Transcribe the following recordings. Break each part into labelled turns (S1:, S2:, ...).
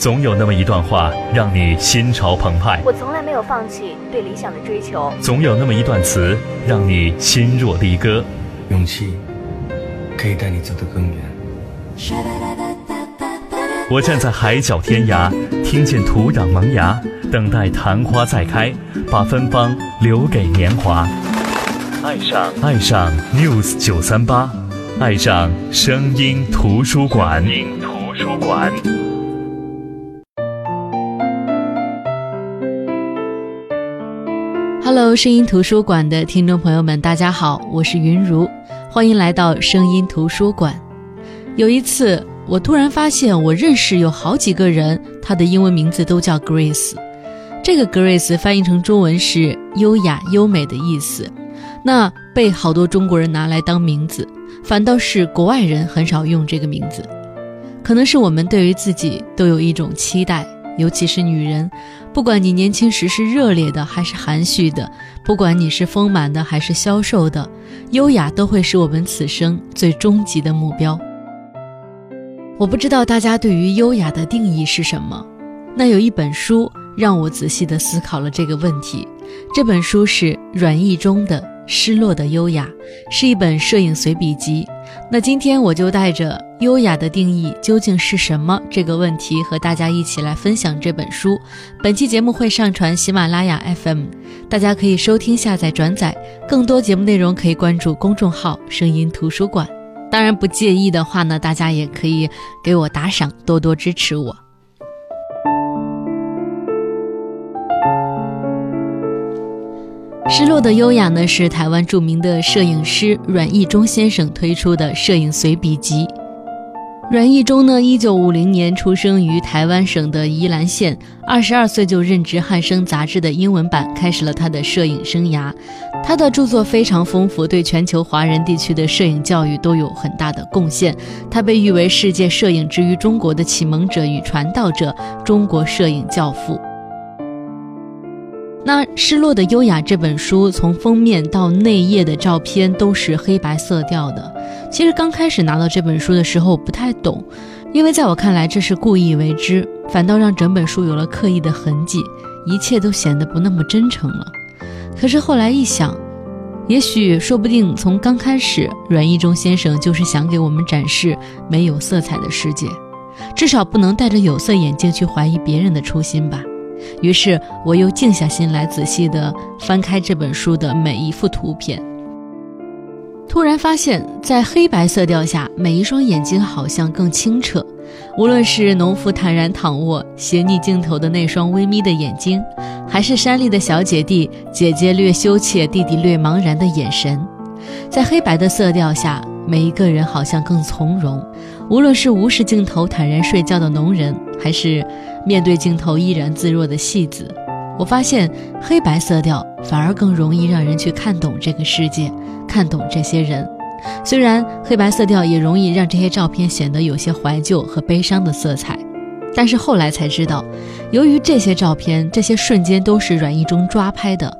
S1: 总有那么一段话让你心潮澎湃，
S2: 我从来没有放弃对理想的追求。
S1: 总有那么一段词让你心若离歌，
S3: 勇气可以带你走得更远。
S1: 我站在海角天涯，听见土壤萌芽，等待昙花再开，把芬芳留给年华。爱上爱上 News 九三八，爱上声音图书馆。声音图书馆。
S4: Hello，声音图书馆的听众朋友们，大家好，我是云如，欢迎来到声音图书馆。有一次，我突然发现，我认识有好几个人，他的英文名字都叫 Grace。这个 Grace 翻译成中文是优雅、优美的意思。那被好多中国人拿来当名字，反倒是国外人很少用这个名字。可能是我们对于自己都有一种期待。尤其是女人，不管你年轻时是热烈的还是含蓄的，不管你是丰满的还是消瘦的，优雅都会是我们此生最终极的目标。我不知道大家对于优雅的定义是什么？那有一本书让我仔细地思考了这个问题。这本书是阮义中的《失落的优雅》，是一本摄影随笔集。那今天我就带着优雅的定义究竟是什么这个问题，和大家一起来分享这本书。本期节目会上传喜马拉雅 FM，大家可以收听、下载、转载。更多节目内容可以关注公众号“声音图书馆”。当然不介意的话呢，大家也可以给我打赏，多多支持我。失落的优雅呢，是台湾著名的摄影师阮义忠先生推出的摄影随笔集。阮义忠呢，一九五零年出生于台湾省的宜兰县，二十二岁就任职《汉生》杂志的英文版，开始了他的摄影生涯。他的著作非常丰富，对全球华人地区的摄影教育都有很大的贡献。他被誉为世界摄影之于中国的启蒙者与传道者，中国摄影教父。那《失落的优雅》这本书，从封面到内页的照片都是黑白色调的。其实刚开始拿到这本书的时候不太懂，因为在我看来这是故意为之，反倒让整本书有了刻意的痕迹，一切都显得不那么真诚了。可是后来一想，也许说不定从刚开始，阮义忠先生就是想给我们展示没有色彩的世界，至少不能戴着有色眼镜去怀疑别人的初心吧。于是我又静下心来，仔细地翻开这本书的每一幅图片，突然发现，在黑白色调下，每一双眼睛好像更清澈。无论是农夫坦然躺卧、斜睨镜头的那双微眯的眼睛，还是山里的小姐弟，姐姐略羞怯，弟弟略茫然的眼神，在黑白的色调下，每一个人好像更从容。无论是无视镜头坦然睡觉的农人，还是面对镜头依然自若的戏子，我发现黑白色调反而更容易让人去看懂这个世界，看懂这些人。虽然黑白色调也容易让这些照片显得有些怀旧和悲伤的色彩，但是后来才知道，由于这些照片、这些瞬间都是阮义忠抓拍的。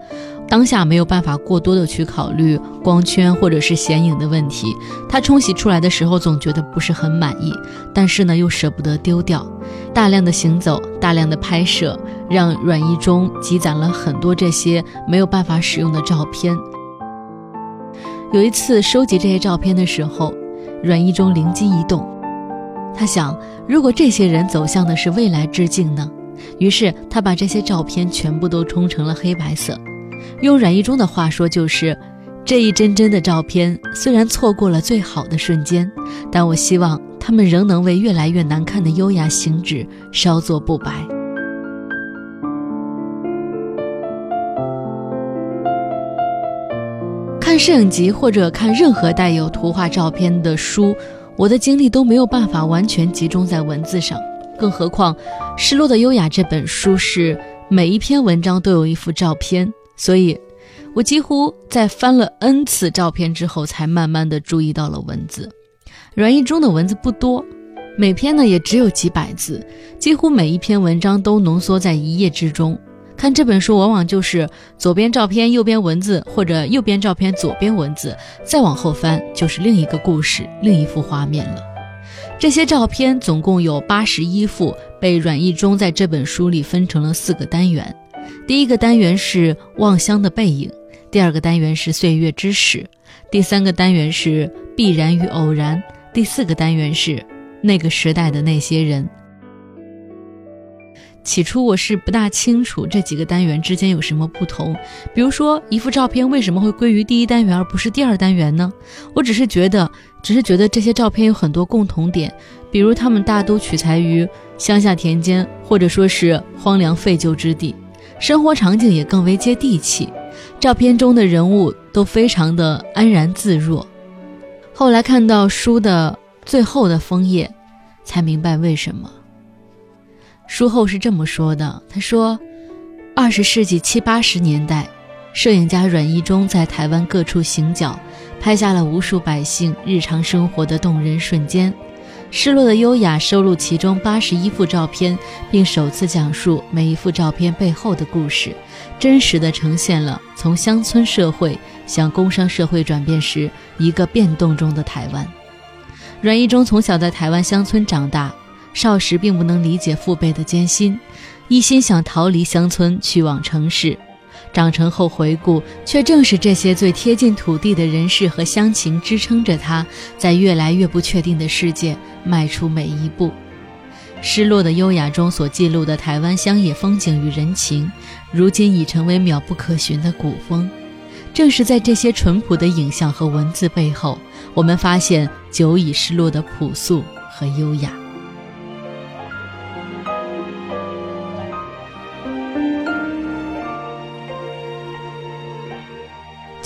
S4: 当下没有办法过多的去考虑光圈或者是显影的问题，他冲洗出来的时候总觉得不是很满意，但是呢又舍不得丢掉。大量的行走，大量的拍摄，让阮义忠积攒了很多这些没有办法使用的照片。有一次收集这些照片的时候，阮义忠灵机一动，他想，如果这些人走向的是未来致敬呢？于是他把这些照片全部都冲成了黑白色。用阮义忠的话说，就是这一帧帧的照片，虽然错过了最好的瞬间，但我希望他们仍能为越来越难看的优雅行止稍作不白。看摄影集或者看任何带有图画照片的书，我的精力都没有办法完全集中在文字上，更何况《失落的优雅》这本书是每一篇文章都有一幅照片。所以，我几乎在翻了 n 次照片之后，才慢慢的注意到了文字。阮义忠的文字不多，每篇呢也只有几百字，几乎每一篇文章都浓缩在一页之中。看这本书，往往就是左边照片，右边文字，或者右边照片，左边文字，再往后翻就是另一个故事，另一幅画面了。这些照片总共有八十一幅，被阮义忠在这本书里分成了四个单元。第一个单元是望乡的背影，第二个单元是岁月之始，第三个单元是必然与偶然，第四个单元是那个时代的那些人。起初我是不大清楚这几个单元之间有什么不同，比如说一幅照片为什么会归于第一单元而不是第二单元呢？我只是觉得，只是觉得这些照片有很多共同点，比如它们大都取材于乡下田间，或者说是荒凉废旧之地，生活场景也更为接地气，照片中的人物都非常的安然自若。后来看到书的最后的枫叶，才明白为什么。书后是这么说的：“他说，二十世纪七八十年代，摄影家阮义忠在台湾各处行脚，拍下了无数百姓日常生活的动人瞬间。《失落的优雅》收录其中八十一幅照片，并首次讲述每一幅照片背后的故事，真实的呈现了从乡村社会向工商社会转变时一个变动中的台湾。阮义忠从小在台湾乡村长大。”少时并不能理解父辈的艰辛，一心想逃离乡村去往城市。长成后回顾，却正是这些最贴近土地的人事和乡情支撑着他，在越来越不确定的世界迈出每一步。失落的优雅中所记录的台湾乡野风景与人情，如今已成为渺不可寻的古风。正是在这些淳朴的影像和文字背后，我们发现久已失落的朴素和优雅。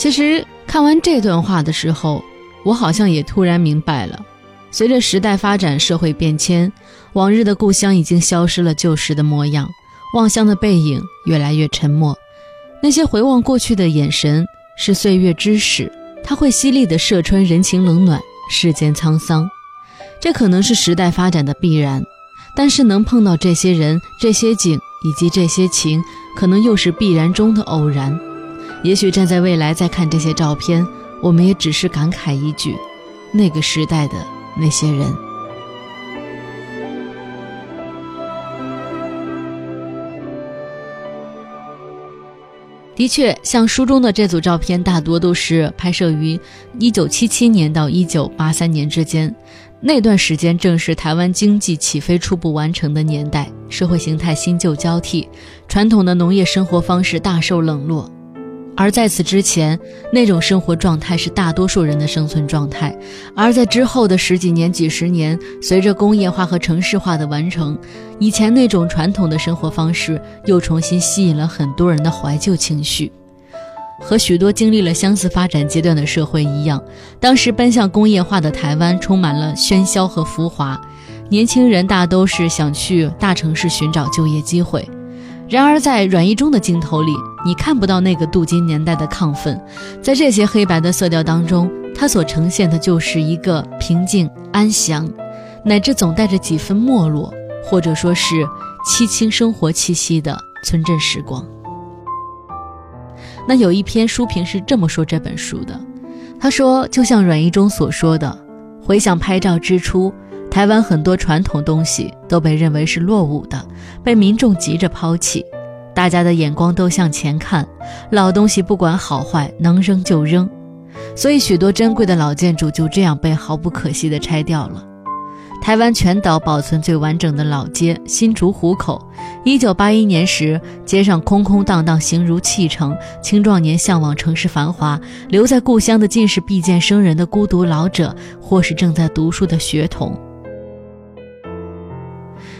S4: 其实看完这段话的时候，我好像也突然明白了：随着时代发展、社会变迁，往日的故乡已经消失了旧时的模样，望乡的背影越来越沉默。那些回望过去的眼神，是岁月之使，它会犀利地射穿人情冷暖、世间沧桑。这可能是时代发展的必然，但是能碰到这些人、这些景以及这些情，可能又是必然中的偶然。也许站在未来再看这些照片，我们也只是感慨一句：那个时代的那些人。的确，像书中的这组照片，大多都是拍摄于1977年到1983年之间。那段时间正是台湾经济起飞初步完成的年代，社会形态新旧交替，传统的农业生活方式大受冷落。而在此之前，那种生活状态是大多数人的生存状态；而在之后的十几年、几十年，随着工业化和城市化的完成，以前那种传统的生活方式又重新吸引了很多人的怀旧情绪。和许多经历了相似发展阶段的社会一样，当时奔向工业化的台湾充满了喧嚣和浮华，年轻人大都是想去大城市寻找就业机会。然而，在阮义中的镜头里，你看不到那个镀金年代的亢奋，在这些黑白的色调当中，他所呈现的就是一个平静安详，乃至总带着几分没落，或者说是凄清生活气息的村镇时光。那有一篇书评是这么说这本书的，他说：“就像阮义中所说的，回想拍照之初。”台湾很多传统东西都被认为是落伍的，被民众急着抛弃，大家的眼光都向前看，老东西不管好坏，能扔就扔，所以许多珍贵的老建筑就这样被毫不可惜地拆掉了。台湾全岛保存最完整的老街新竹湖口，一九八一年时，街上空空荡荡，形如弃城，青壮年向往城市繁华，留在故乡的尽是必见生人的孤独老者，或是正在读书的学童。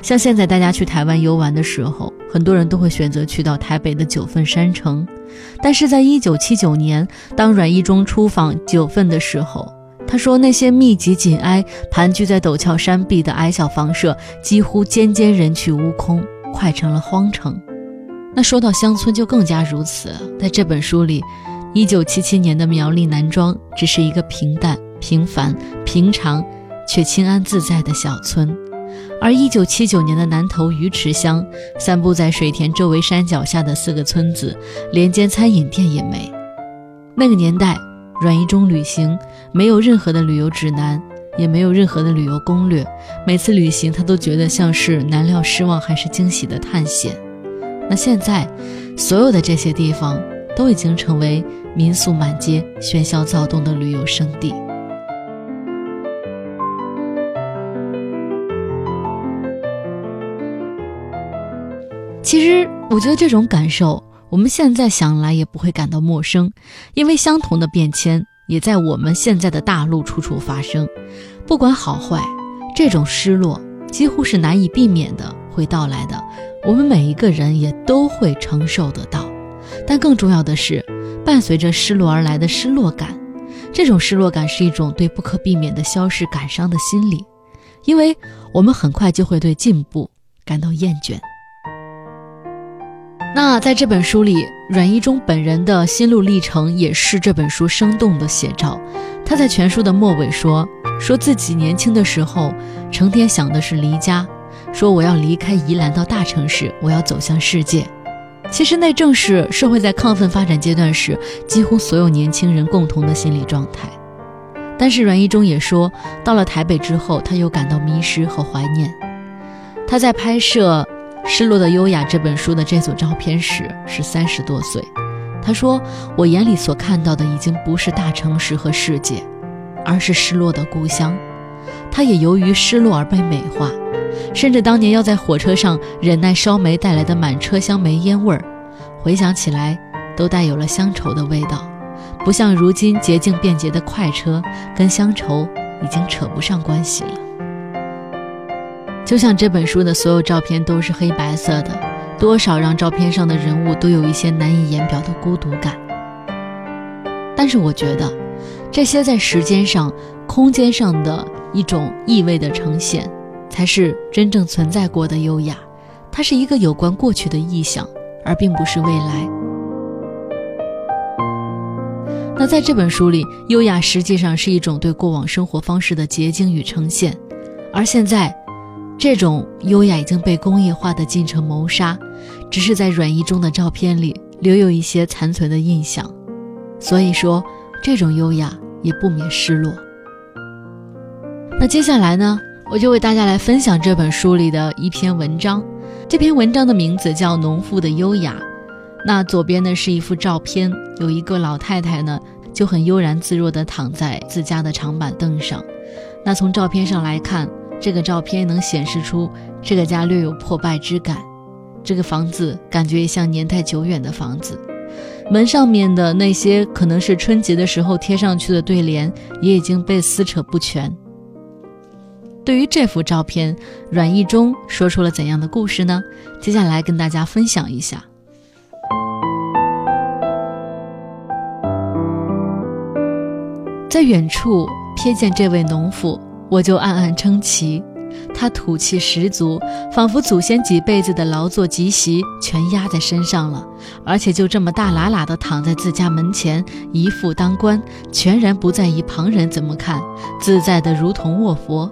S4: 像现在大家去台湾游玩的时候，很多人都会选择去到台北的九份山城。但是在一九七九年，当阮义忠出访九份的时候，他说那些密集紧挨、盘踞在陡峭山壁的矮小房舍，几乎间间人去屋空，快成了荒城。那说到乡村，就更加如此。在这本书里，一九七七年的苗栗南庄只是一个平淡、平凡、平常，却清安自在的小村。而一九七九年的南投鱼池乡，散布在水田周围山脚下的四个村子，连间餐饮店也没。那个年代，阮一中旅行没有任何的旅游指南，也没有任何的旅游攻略。每次旅行，他都觉得像是难料、失望还是惊喜的探险。那现在，所有的这些地方都已经成为民宿满街、喧嚣躁动的旅游胜地。其实，我觉得这种感受，我们现在想来也不会感到陌生，因为相同的变迁也在我们现在的大陆处处发生。不管好坏，这种失落几乎是难以避免的会到来的，我们每一个人也都会承受得到。但更重要的是，伴随着失落而来的失落感，这种失落感是一种对不可避免的消逝感伤的心理，因为我们很快就会对进步感到厌倦。那在这本书里，阮一中本人的心路历程也是这本书生动的写照。他在全书的末尾说：“说自己年轻的时候，成天想的是离家，说我要离开宜兰到大城市，我要走向世界。其实那正是社会在亢奋发展阶段时，几乎所有年轻人共同的心理状态。但是阮一中也说，到了台北之后，他又感到迷失和怀念。他在拍摄。《失落的优雅》这本书的这组照片时是三十多岁，他说：“我眼里所看到的已经不是大城市和世界，而是失落的故乡。他也由于失落而被美化，甚至当年要在火车上忍耐烧煤带来的满车厢煤烟味儿，回想起来都带有了乡愁的味道，不像如今捷径便捷的快车，跟乡愁已经扯不上关系了。”就像这本书的所有照片都是黑白色的，多少让照片上的人物都有一些难以言表的孤独感。但是我觉得，这些在时间上、空间上的一种意味的呈现，才是真正存在过的优雅。它是一个有关过去的意象，而并不是未来。那在这本书里，优雅实际上是一种对过往生活方式的结晶与呈现，而现在。这种优雅已经被工业化的进程谋杀，只是在阮一中的照片里留有一些残存的印象。所以说，这种优雅也不免失落。那接下来呢，我就为大家来分享这本书里的一篇文章。这篇文章的名字叫《农妇的优雅》。那左边呢是一幅照片，有一个老太太呢就很悠然自若地躺在自家的长板凳上。那从照片上来看。这个照片能显示出这个家略有破败之感，这个房子感觉也像年代久远的房子，门上面的那些可能是春节的时候贴上去的对联也已经被撕扯不全。对于这幅照片，阮义忠说出了怎样的故事呢？接下来跟大家分享一下。在远处瞥见这位农妇。我就暗暗称奇，他土气十足，仿佛祖先几辈子的劳作积习全压在身上了，而且就这么大喇喇地躺在自家门前，一副当官，全然不在意旁人怎么看，自在的如同卧佛。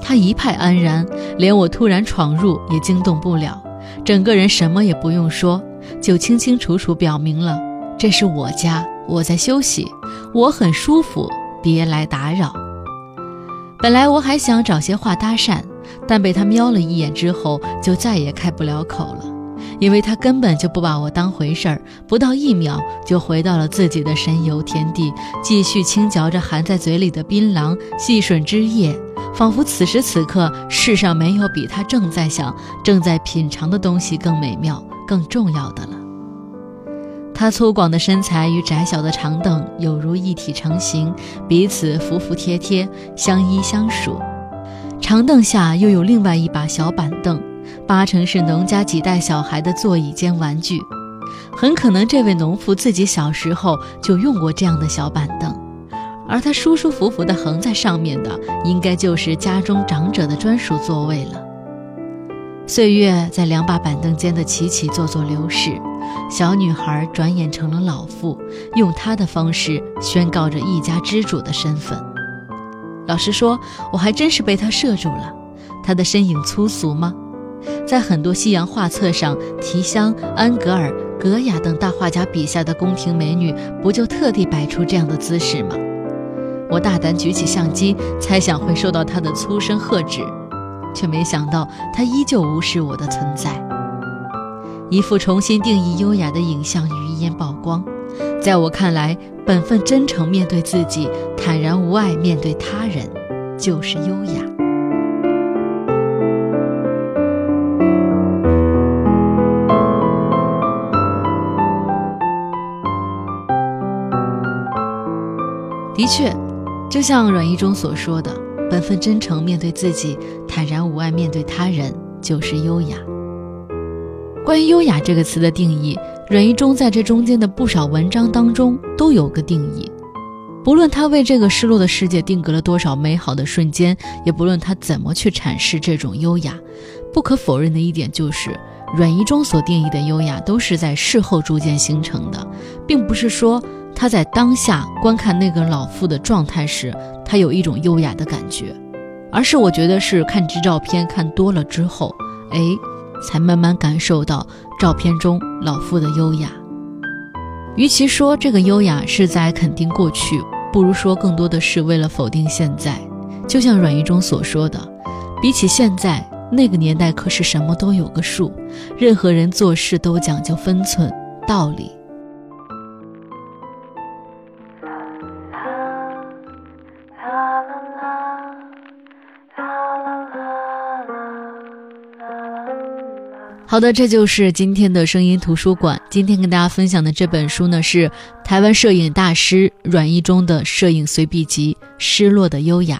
S4: 他一派安然，连我突然闯入也惊动不了，整个人什么也不用说，就清清楚楚表明了这是我家，我在休息，我很舒服，别来打扰。本来我还想找些话搭讪，但被他瞄了一眼之后，就再也开不了口了，因为他根本就不把我当回事儿，不到一秒就回到了自己的神游天地，继续轻嚼着含在嘴里的槟榔，细吮汁液，仿佛此时此刻世上没有比他正在想、正在品尝的东西更美妙、更重要的了。他粗犷的身材与窄小的长凳有如一体成型，彼此服服帖帖，相依相属。长凳下又有另外一把小板凳，八成是农家几代小孩的座椅兼玩具。很可能这位农妇自己小时候就用过这样的小板凳，而他舒舒服服地横在上面的，应该就是家中长者的专属座位了。岁月在两把板凳间的起起坐坐流逝。小女孩转眼成了老妇，用她的方式宣告着一家之主的身份。老实说，我还真是被她摄住了。她的身影粗俗吗？在很多西洋画册上，提香、安格尔、格雅等大画家笔下的宫廷美女，不就特地摆出这样的姿势吗？我大胆举起相机，猜想会受到他的粗声喝止，却没想到他依旧无视我的存在。一副重新定义优雅的影像于一眼曝光，在我看来，本分真诚面对自己，坦然无碍面对他人，就是优雅。的确，就像阮一中所说的，本分真诚面对自己，坦然无碍面对他人，就是优雅。关于“优雅”这个词的定义，阮一中在这中间的不少文章当中都有个定义。不论他为这个失落的世界定格了多少美好的瞬间，也不论他怎么去阐释这种优雅，不可否认的一点就是，阮一中所定义的优雅都是在事后逐渐形成的，并不是说。他在当下观看那个老妇的状态时，他有一种优雅的感觉，而是我觉得是看这照片看多了之后，哎，才慢慢感受到照片中老妇的优雅。与其说这个优雅是在肯定过去，不如说更多的是为了否定现在。就像阮一中所说的，比起现在，那个年代可是什么都有个数，任何人做事都讲究分寸、道理。好的，这就是今天的声音图书馆。今天跟大家分享的这本书呢，是台湾摄影大师阮一中的摄影随笔集《失落的优雅》。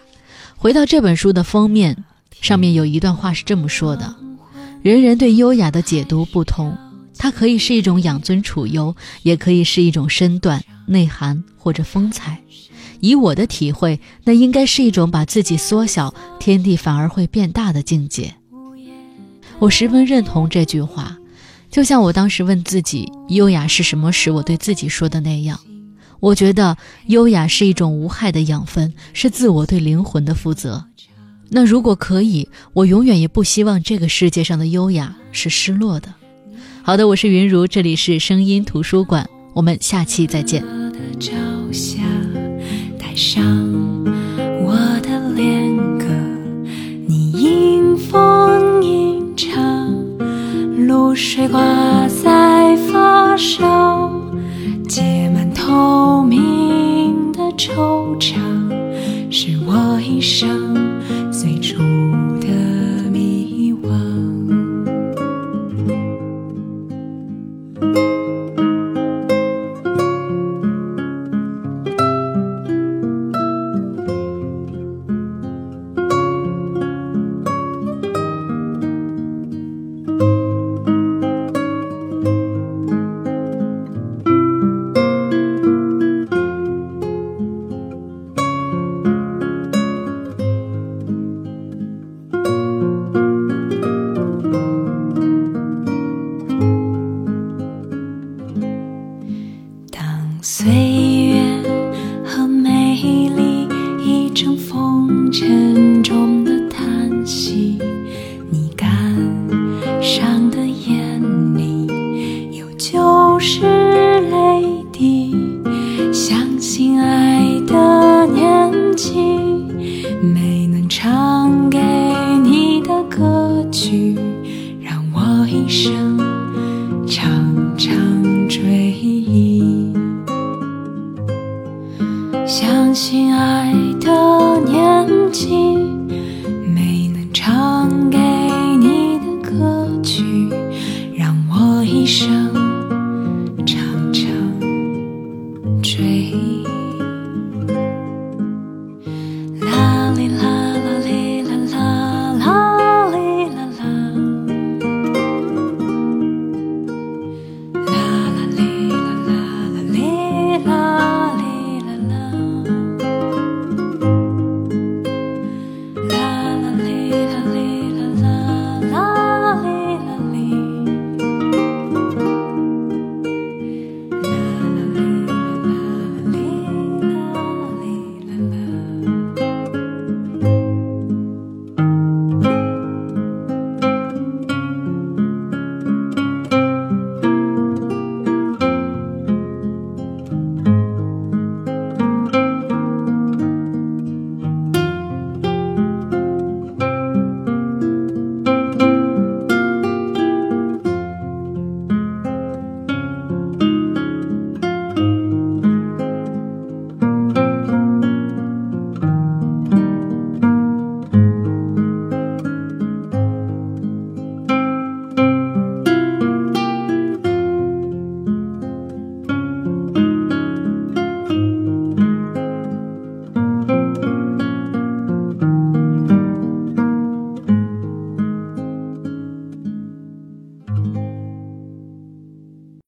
S4: 回到这本书的封面，上面有一段话是这么说的：“人人对优雅的解读不同，它可以是一种养尊处优，也可以是一种身段、内涵或者风采。以我的体会，那应该是一种把自己缩小，天地反而会变大的境界。”我十分认同这句话，就像我当时问自己“优雅是什么”时，我对自己说的那样。我觉得优雅是一种无害的养分，是自我对灵魂的负责。那如果可以，我永远也不希望这个世界上的优雅是失落的。好的，我是云如，这里是声音图书馆，我们下期再见。
S5: 露水挂在发梢，结满透明的惆怅，是我一生